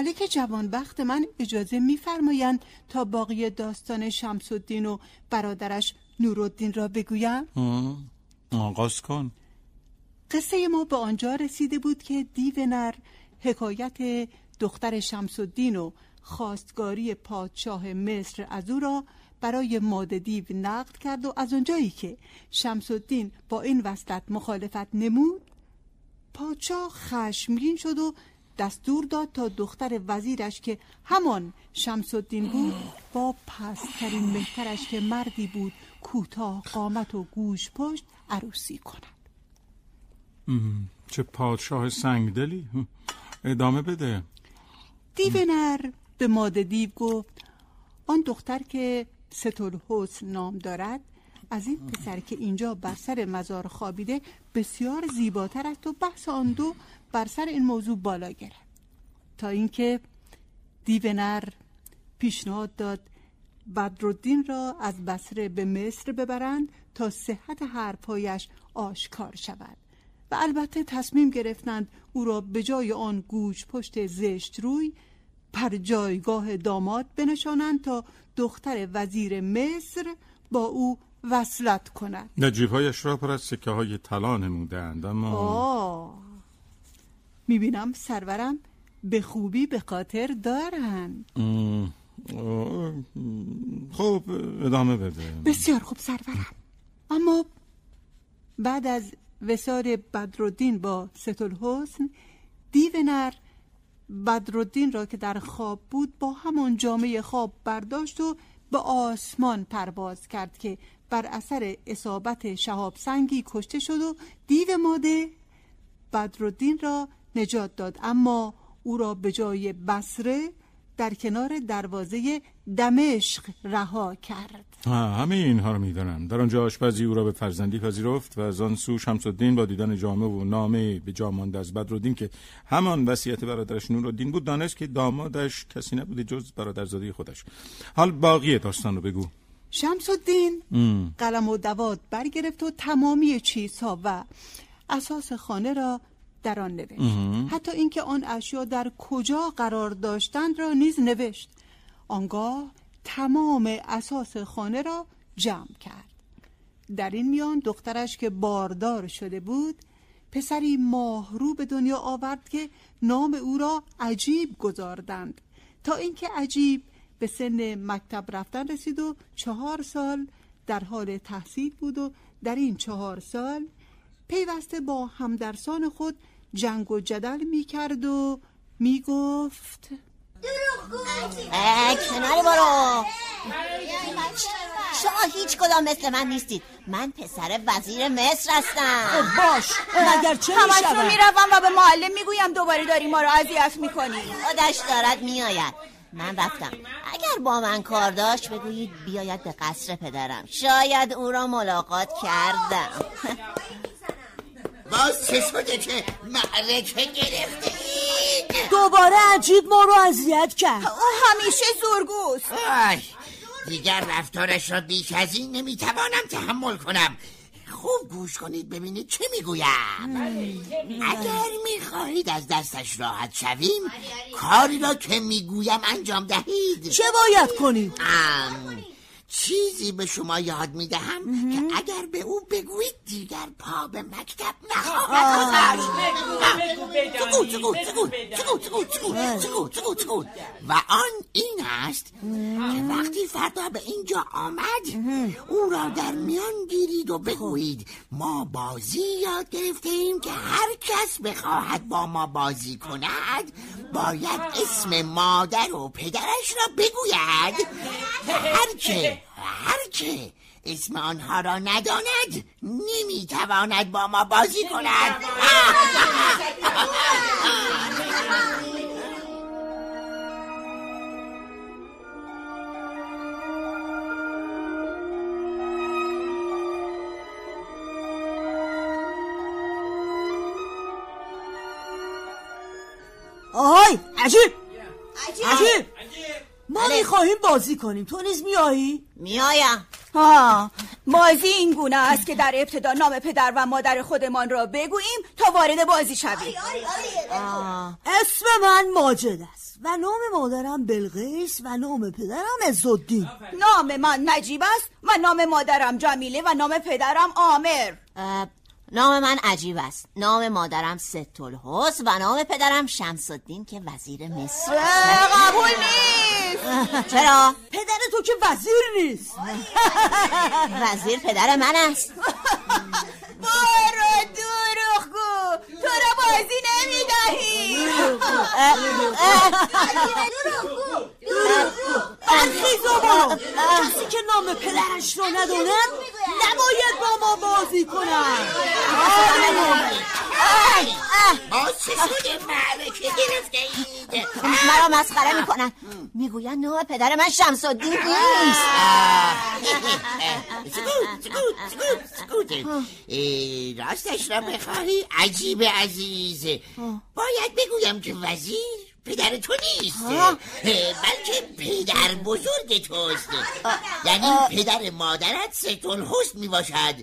ملک جوانبخت من اجازه میفرمایند تا باقی داستان شمس الدین و برادرش نورالدین را بگویم؟ آغاز کن. قصه ما به آنجا رسیده بود که دیو نر حکایت دختر شمس الدین و خواستگاری پادشاه مصر از او را برای ماده دیو نقد کرد و از آنجایی که شمس الدین با این وصلت مخالفت نمود پادشاه خشمگین شد و دستور داد تا دختر وزیرش که همان شمس الدین بود با پسترین مهترش که مردی بود کوتاه قامت و گوش پشت عروسی کند. چه پادشاه سنگدلی. ادامه بده. دیو نر به ماده دیو گفت آن دختر که ستول حسن نام دارد از این پسر که اینجا بر سر مزار خوابیده بسیار زیباتر است و بحث آن دو بر سر این موضوع بالا گرفت. تا اینکه دیو نر پیشنهاد داد بدرالدین را از بصره به مصر ببرند تا صحت حرفهایش آشکار شود. و البته تصمیم گرفتند او را به جای آن گوش پشت زشت روی پر جایگاه داماد بنشانند تا دختر وزیر مصر با او وصلت کند. نجیبهایش را پر از سکه های طلا نمودند اما آه. می‌بینم سرورم به خوبی به خاطر دارند خب ادامه بده. بسیار خوب سرورم. اما بعد از وسار بدرالدین با ستل حسن دیو نر بدرالدین را که در خواب بود با همان جامعه خواب برداشت و به آسمان پرواز کرد که بر اثر اصابت شهاب سنگی کشته شد و دیو ماده بدرالدین را نجات داد. اما او را به جای بسره در کنار دروازه دمشق رها کرد. همه اینها رو می‌دانم. در آنجا آشپزی او را به فرزندی پذیرفت و از آن سو شمس الدین با دیدن جامعه و نامه به جاماند از بدرالدین که همان وصیت برادرش نورالدین بود دانست که دامادش کسی نبوده جز برادرزاده خودش. حال باقی داستان رو بگو. شمس الدین قلم و دواد برگرفت و تمامی چیزها و اساس خانه را در آن نوشت. حتی اینکه آن اشیا در کجا قرار داشتند را نیز نوشت. آنگاه تمام اساس خانه را جمع کرد. در این میان دخترش که باردار شده بود پسری ماهرو به دنیا آورد که نام او را عجیب گذاردند. تا اینکه عجیب به سن مکتب رفتن رسید و چهار سال در حال تحصیل بود و در این چهار سال پیوسته با همدرسان خود جنگ و جدل می کرد و می گفت کنار برو. شما هیچ کدام مثل من نیستید. من پسر وزیر مصر هستم. باش. مگر چه همتون می‌روم و به معلم می‌گویم دوباره داری ما رو اذیت می‌کنی. خودش دارد میآید. من رفتم. اگر با من کار داشت بگویید بیاید به قصر پدرم. شاید او را ملاقات کردم. باز چه شده که معرکه گرفته دوباره عجیب ما رو اذیت کرد. او همیشه زورگوست. دیگر رفتارش را بیش از این نمی‌توانم تحمل کنم. خوب گوش کنید ببینید چه می‌گویم. اگر می‌خواهید از دستش راحت شویم کاری را که می‌گویم انجام دهید. چه باید کنیم؟ چیزی به شما یاد می‌دهم که اگر به او بگویید دیگر پا به مکتب نخواهد و آن این است که وقتی فردا به اینجا آمد او را در میان گیرید و بگویید ما بازی یاد گرفته ایم که هر کس بخواهد با ما بازی کند باید اسم مادر و پدرش را بگوید. هرچه هرچه اسم آنها را نداند نمی‌تواند با ما بازی کند. آهای عجیب! عجیب! ما می‌خواهیم بازی کنیم. تو نیز میایی؟ میایم. ها مازی این گونه است که در ابتدا نام پدر و مادر خودمان را بگوییم تا وارد بازی شویم. اسم من ماجد است و نام مادرم بلقیس و نام پدرم عزالدین. نام من نجیب است و نام مادرم جمیله و نام پدرم آمر نام من عجیب است. نام مادرم ست الحسن و نام پدرم شمس الدین که وزیر مصر قبول نیست. چرا؟ پدر تو که وزیر نیست. وزیر پدر من است. برو دروغگو تو را بازی نمی‌دهی. خیز بابا کسی که نام پدرش رو نداند نباید با ما بازی کنن. ما چه شده معرکه گرفته اید مرا مسخره می‌کنن. می‌گوین نام پدر من شمس الدین نیست سکوت سکوت سکوت راستش را بخواهی عجیب عزیز. باید بگویم که وزیر پدر تو نیست. بلکه پدر بزرگ توست. یعنی پدر مادرت ست الحسن می باشد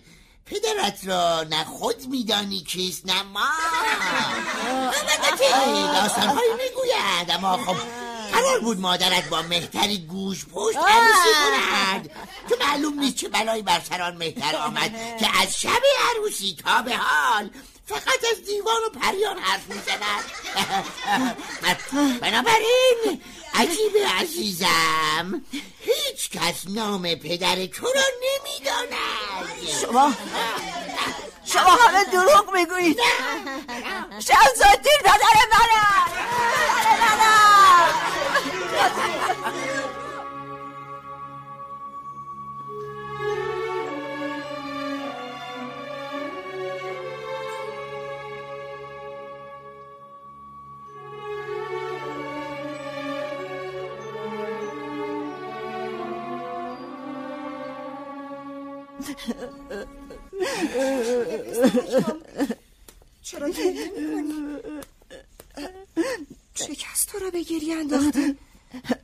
پدرت را نه خود میدانی کیست نه ما. البته داستانهایی می‌گوید اما خب قرار بود مادرت با مهتری گوش پشت عروسی کند. که معلوم نیست چه بلایی بر سران مهتر آمد که از شب عروسی تا به حال فقط از دیوان و پریان حرف می‌زند. بنابراین عجیب عزیزم هیچ کس نام پدر تو را نمی‌داند. شما شما همه دروغ می‌گویید. شمسالدین پدر منم پدر منم چرا گریه می‌کنی؟ شکست تو را به گریه انداختی؟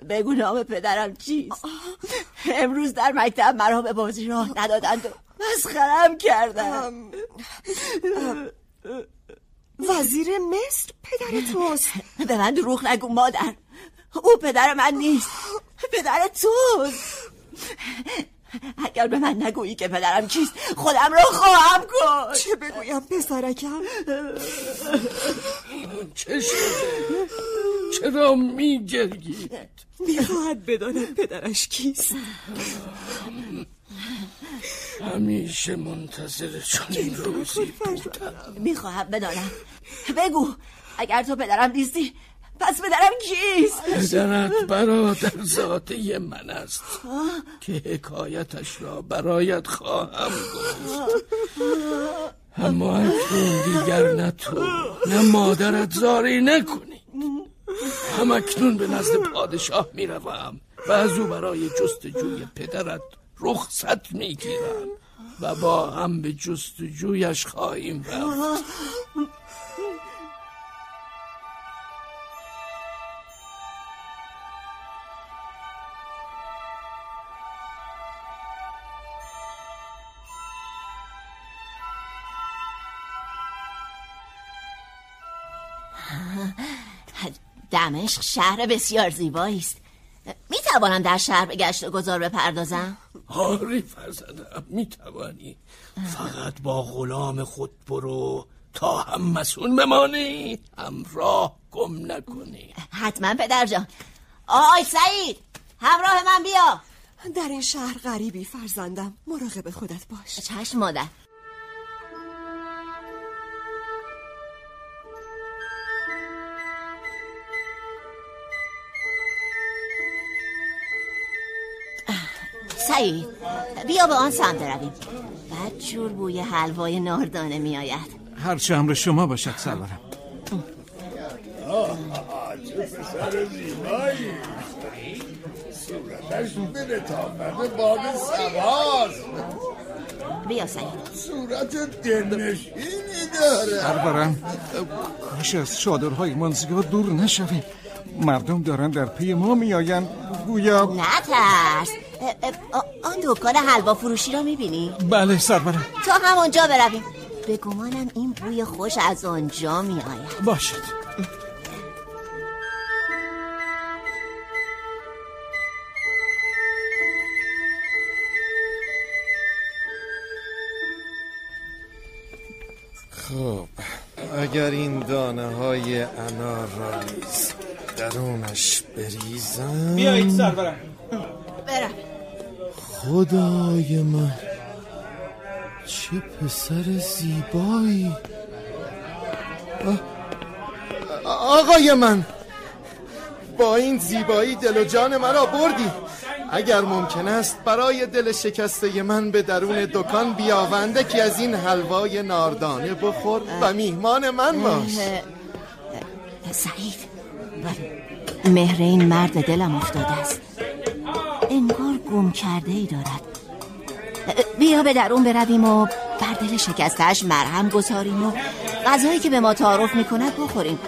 بگو نام پدرم چیست؟ امروز در مکتب مرا به بازی راه ندادند و مسخرم کردن وزیر مصر پدر توست. به من دروغ نگو مادر. او پدر من نیست. پدر توست. اگر به من نگویی که پدرم کیست خودم را خواهم کن چه بگویم پسرکم؟ چه شده چرا میگرگید می‌خواهد بداند پدرش کیست. همیشه منتظر چنین روزی بودم. می‌خواهم بدانم. بگو اگر تو پدرم نیستی پس پدرم کیست؟ پدرت برادر زاده من است که حکایتش را برایت خواهم گفت. اما اکنون دیگر نه تو نه مادرت زاری نکنی. هم اکنون به نزد پادشاه می‌روم و از او برای جستجوی پدرت رخصت می‌گیرم و با هم به جستجویش خواهیم رفت. دمشق شهر بسیار زیبایی است. می توانم در شهر به گشت و گذار بپردازم؟ آری فرزندم می‌توانی. فقط با غلام خود برو تا هم مسئول بمانی هم راه گم نکنی. حتما پدر جان. آی سعید همراه من بیا. در این شهر غریبی فرزندم. مراقب خودت باش. چشم مادر. سعید بیا به آن سمت برویم. بعد جور بوی حلوای ناردانه می آید هرچه امر شما باشد سرورم. صورتش به لطافت باب سواست بیا سعید. صورت دلنشینی داره سرورم. کاش از چادرهای من زیاد دور نشویم. مردم دارن در پی ما میآیند. گویا نترس. آن دکان حلوا فروشی را می‌بینی؟ بله سرورم تا همونجا برویم. به گمانم این بوی خوش از آنجا میآید. باشد خب اگر این دانه های انار را نیز درونش بریزم بیایید سرورم برم. خدای من چه پسر زیبایی. آقای من با این زیبایی دل و جان مرا بردی اگر ممکن است برای دل شکسته من به درون دکان بیاونده که از این حلوای ناردانه بخور و میهمان من باش. سعید مهر این مرد دلم افتاده است. گم کرده ای دارد. بیا به درون برویم و بر دل شکستش مرهم گذاریم و غذایی که به ما تعارف می‌کند بخوریم.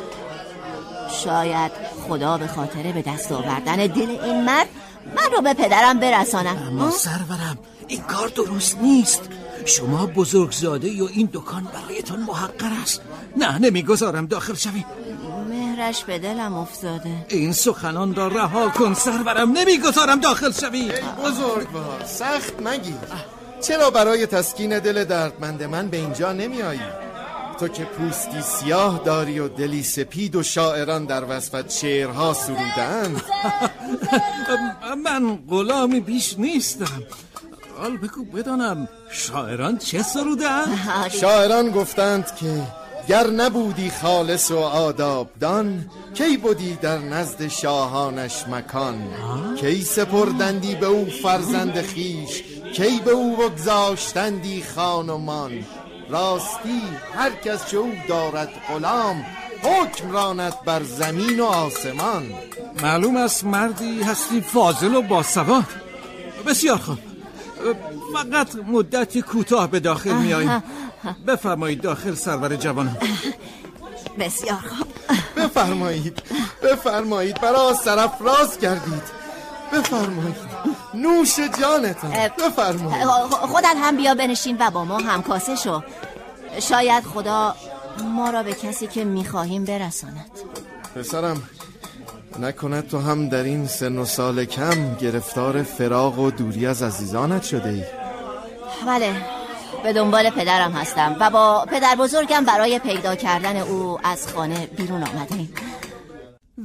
شاید خدا به خاطر به دست آوردن دل این مرد من رو به پدرم برسانم اما سرورم این کار درست نیست. شما بزرگزاده و این دکان برایتان محقر است. نه نمی‌گذارم داخل شوی مهرش به دلم افتاده. این سخنان را رها کن سرورم. نمی‌گذارم داخل شوی. بزرگوار سخت مگیر. چرا برای تسکین دل دردمند من به اینجا نمی آیی؟ تو که پوستی سیاه داری و دلی سپید و شاعران در وصفت شعرها سرودن من غلامی بیش نیستم. حال بگو بدانم شاعران چه سرودن؟ شاعران گفتند که گر نبودی خالص و آدابدان کی بودی در نزد شاهانش مکان؟ کی سپردندی به او فرزند خیش کی به او بگذاشتندی خانمان راستی هر کس چه او دارد غلام حکم راند بر زمین و آسمان. معلوم است مردی هستی فاضل و باسواد. بسیار خوب. فقط مدتی کوتاه به داخل میاییم بفرمایید داخل سرور جوانم بسیار خوب. بفرمایید بفرمایید برا سرفراز کردید. بفرمایید نوش جانتان بفرمایید. خودت هم بیا بنشین و با ما همکاسه شو. شاید خدا ما را به کسی که می‌خواهیم برساند. پسرم نکند تو هم در این سن و سال کم گرفتار فراغ و دوری از عزیزانت شده ای بله به دنبال پدرم هستم و با پدر بزرگم برای پیدا کردن او از خانه بیرون آمده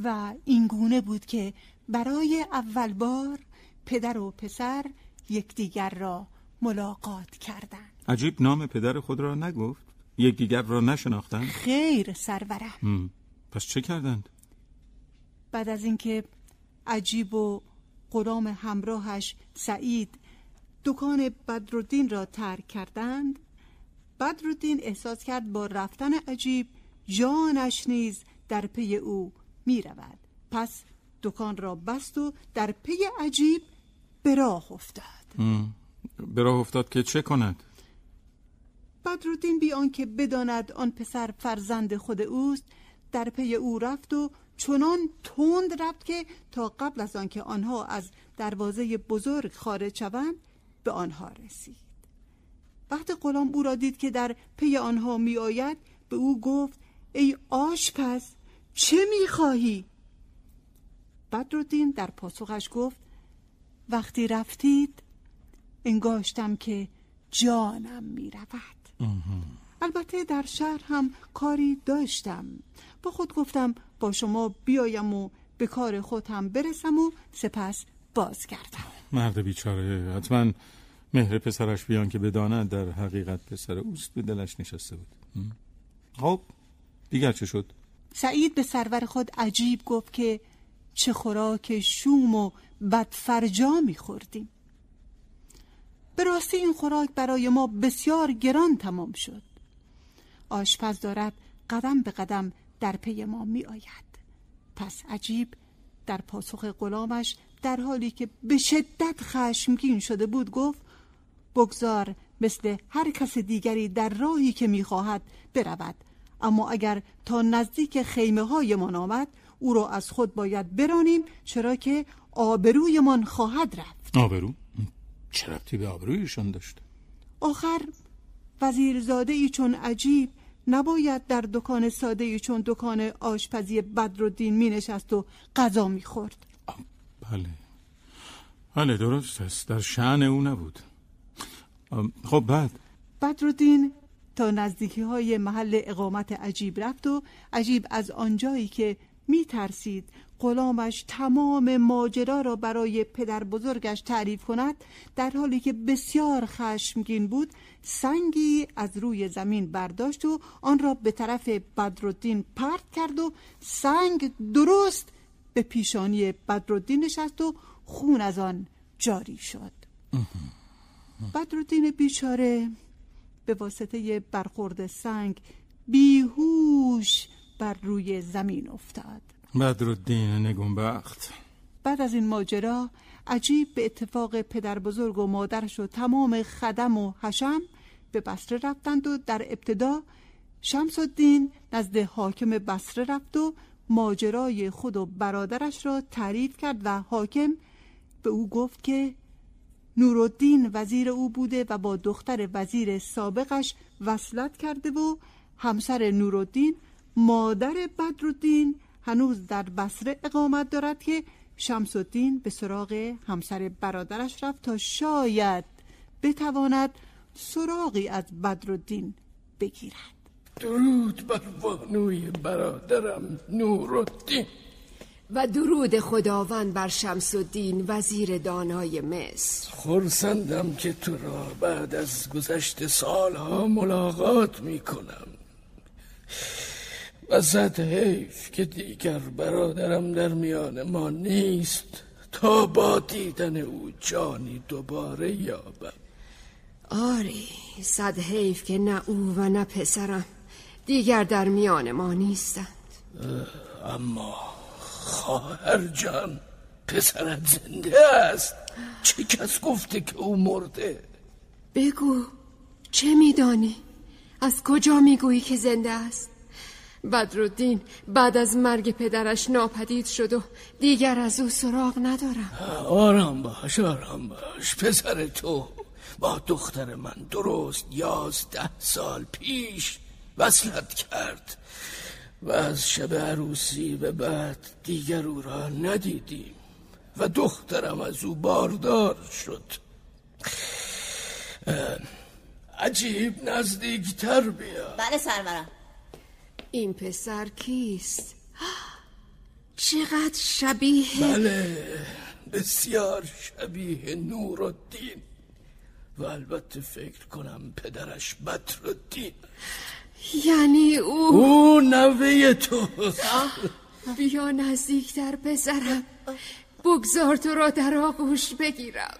و این گونه بود که برای اول بار پدر و پسر یکدیگر را ملاقات کردند. عجیب نام پدر خود را نگفت. یکدیگر را نشناختند. خیر سرورم. پس چه کردند؟ بعد از اینکه عجیب و غلام همراهش سعید دکان بدرالدین را ترک کردند. بدرالدین احساس کرد با رفتن عجیب جانش نیز در پی او می رود پس دکان را بست و در پی عجیب به راه افتاد. به راه افتاد که چه کند؟ بدرالدین بی آنکه بداند آن پسر فرزند خود اوست در پی او رفت و چنان تند رفت که تا قبل از آنکه آنها از دروازه بزرگ خارج شوند به آنها رسید. وقتی غلام او را دید که در پی آنها می آید به او گفت ای آشپز چه می خواهی؟ بدرالدین در پاسخش گفت وقتی رفتید انگاشتم که جانم می رود البته در شهر هم کاری داشتم. با خود گفتم با شما بیایم و به کار خود هم برسم و سپس بازگردم. مرد بیچاره. حتما مهر پسرش بیان که بداند در حقیقت پسر اوست. به دلش نشسته بود. خب دیگر چه شد؟ سعید به سرور خود عجیب گفت که چه خوراک شوم و بدفرجا میخوردیم به راستی این خوراک برای ما بسیار گران تمام شد. آشپز دارد قدم به قدم در پی ما می آید. پس عجیب در پاسخ غلامش در حالی که به شدت خشمگین شده بود گفت بگذار مثل هر کس دیگری در راهی که می‌خواهد برود. اما اگر تا نزدیک خیمه های من آمد او را از خود باید برانیم چرا که آبرویمان خواهد رفت. آبرو؟ چه ربطی به آبرویشان داشت؟ آخر وزیرزاده ای چون عجیب نباید در دکان ساده ای چون دکان آشپزی بدرالدین می نشست و غذا می خورد بله. بله درست است. در شعن او نبود. خب بعد؟ بدرالدین تا نزدیکی های محل اقامت عجیب رفت و عجیب از آنجایی که می ترسید غلامش تمام ماجرا را برای پدر بزرگش تعریف کند در حالی که بسیار خشمگین بود سنگی از روی زمین برداشت و آن را به طرف بدرالدین پرت کرد و سنگ درست به پیشانی بدرالدین نشست و خون از آن جاری شد. بدرالدین بیچاره به واسطه برخورد سنگ بیهوش بر روی زمین افتاد. بدرالدین نگونبخت. بعد از این ماجرا عجیب به اتفاق پدر بزرگ و مادرش و تمام خدم و حشم به بصره رفتند و در ابتدا شمس الدین نزد حاکم بصره رفت و ماجرای خود و برادرش را تعریف کرد و حاکم به او گفت که نورالدین وزیر او بوده و با دختر وزیر سابقش وصلت کرده و همسر نورالدین مادر بدرالدین هنوز در بصره اقامت دارد که شمس الدین به سراغ همسر برادرش رفت تا شاید بتواند سراغی از بدرالدین بگیرد. درود بر بانوی برادرم نورالدین. و درود خداوند بر شمس الدین وزیر دانای مصر. خرسندم که تو را بعد از گذشت سالها ملاقات می کنم و زد حیف که دیگر برادرم در میان ما نیست تا با دیدن او جانی دوباره یابم. آری صد حیف که نه او و نه پسرم. دیگر در میان ما نیستند. اما خواهر جان پسرت زنده است. چه کس گفته که او مرده؟ بگو چه میدانی؟ از کجا می‌گویی که زنده است؟ بدرالدین بعد از مرگ پدرش ناپدید شد و دیگر از او سراغ ندارم. آرام باش آرام باش. پسر تو با دختر من درست یازده سال پیش وصلت کرد. و از شب عروسی به بعد دیگر او را ندیدیم. و دخترم از او باردار شد. عجیب نزدیکتر بیا. بله سرورم این پسر کیست؟ چقدر شبیه بله بسیار شبیه نور الدین و البته فکر کنم پدرش بدر الدین یعنی او. او نوه تو بیا نزدیکتر پسرم بگذار تو را در آغوش بگیرم.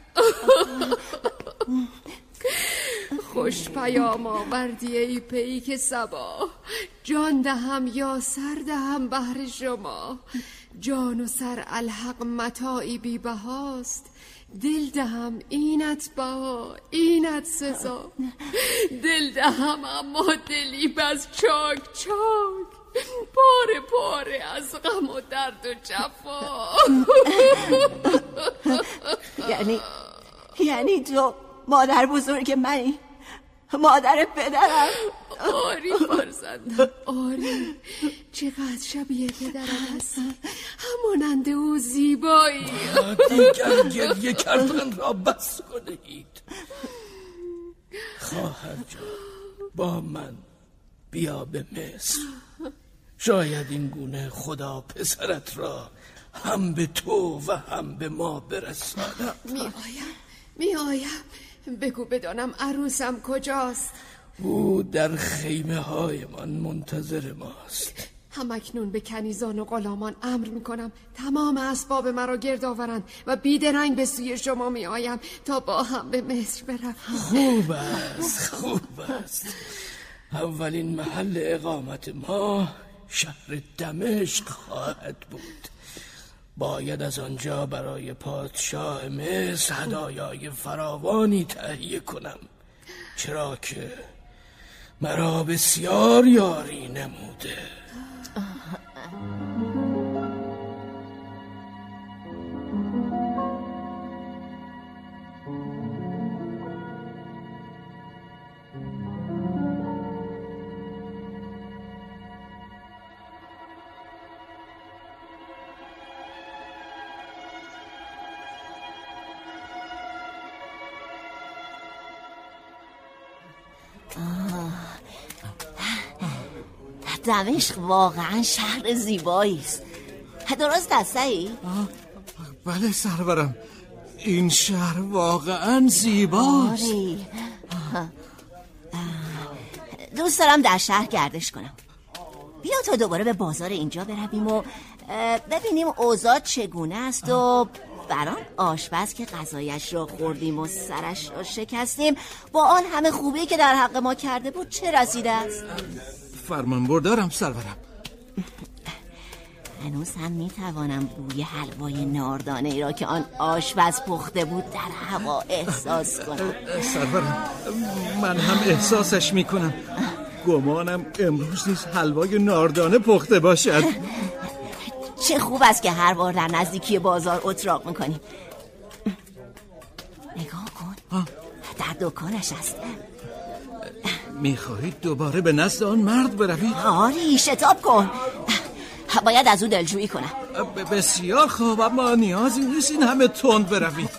خوش پیام آوردی ای پیک سبا جان دهم یا سر دهم بهر شما. جان و سر الحق متاعی بی بهاست. دل دهم اینت بها اینت سزا. دل دهم اما دلی بس چاک چاک. پاره پاره از غم و درد و جفا. یعنی یعنی تو مادر بزرگ منی مادر پدرم. آری فرزندم آری. چقدر شبیه پدرم هستی. همانند او زیبایی. دیگر گریه کردن را بس کنید. خواهر جان با من بیا به مصر. شاید این گونه خدا پسرت را هم به تو و هم به ما برساند. می آیم می آیم بگو بدانم عروسم کجاست؟ او در خیمه های من منتظر ماست. همکنون به کنیزان و غلامان امر می کنم تمام اسباب مرا گرد آورند و بیدرنگ به سوی شما می آیم تا با هم به مصر بروم خوب است خوب است. اولین محل اقامت ما شهر دمشق خواهد بود. باید از آنجا برای پادشاه مصر هدایای فراوانی تهیه کنم. چرا که مرا بسیار یاری نموده. دمشق واقعا شهر زیبایی است. درست است ای؟ بله سرورم. این شهر واقعا زیباست. آره. دوست دارم در شهر گردش کنم. بیا تا دوباره به بازار اینجا برویم و ببینیم اوضاع چگونه است و بران آشپز که غذایش را خوردیم و سرش را شکستیم با آن همه خوبی که در حق ما کرده بود چه رسیده است؟ فرمان بردارم سرورم. هنوز هم می‌توانم بوی حلوای ناردانه ای را که آن آشپز پخته بود در هوا احساس کنم. سرورم من هم احساسش می‌کنم. گمانم امروز نیز حلوای ناردانه پخته باشد. چه خوب است که هر بار در نزدیکی بازار اتراق می‌کنیم نگاه کن. در دکانش است. می‌خواهید دوباره به نزد آن مرد بروید؟ آری شتاب کن. باید از او دلجویی کنم. بسیار خوب اما نیازی نیست این همه تند بروید.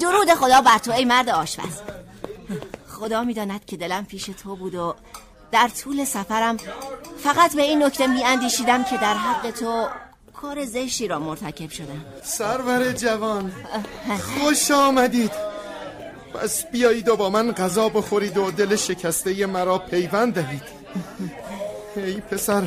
درود خدا بر تو ای مرد آشپز. خدا می‌داند که دلم پیش تو بود و در طول سفرم فقط به این نکته می اندیشیدم که در حق تو کار زشتی را مرتکب شدم. سرور جوان خوش آمدید. پس بیایید و با من غذا بخورید و دل شکسته مرا پیوند دهید. ای پسر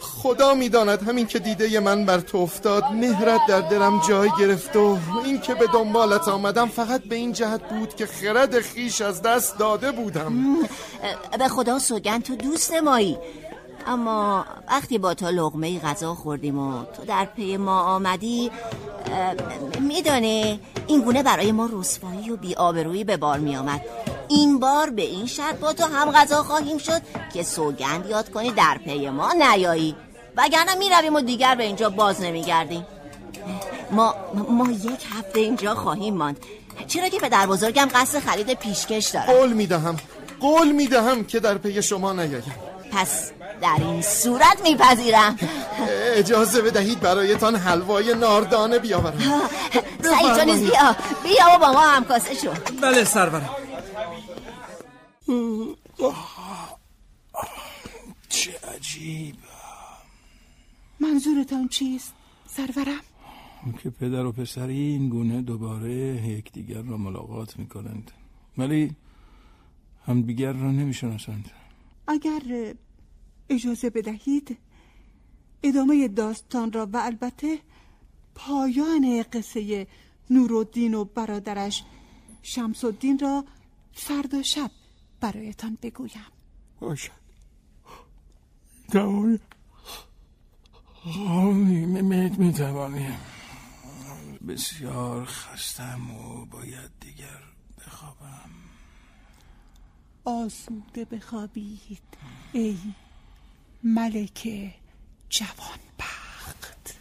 خدا می‌داند همین که دیده من بر تو افتاد مهرت در دلم جای گرفت و این که به دنبالت آمدم فقط به این جهت بود که خرد خیش از دست داده بودم. به خدا سوگن تو دوست مایی. اما وقتی با تو لغمه غذا خوردیم و تو در پی ما آمدی میدانه این گونه برای ما رسوایی و بیآبرویی به بار می آمد. این بار به این شرط با تو هم غذا خواهیم شد که سوگند یاد کنی در پی ما نیایی. وگرنه می رویم و دیگر به اینجا باز نمیگردیم ما ما یک هفته اینجا خواهیم ماند. چرا که در بزرگم قصد خرید پیشکش دارم قول می‌دهم قول می‌دهم که در پی شما نیایم. پس در این صورت میپذیرم اجازه بدهید برایتان حلوای ناردانه بیاورم. سعید تو نیز بیا. بیا و با ما همکاسه شو. بله سرورم. چه عجیب. منظورتان چیست سرورم؟ که پدر و پسر این گونه دوباره یکدیگر را ملاقات می کنند ولی همدیگر را نمی شناسند اگر اجازه بدهید ادامه داستان را و البته پایان قصه نورالدین و برادرش شمس الدین را فردا شب برایتان بگویم. باشد. تمامی می توانیم بسیار خستم و باید دیگر بخوابم. آسوده بخوابید ای ملک جوان بخت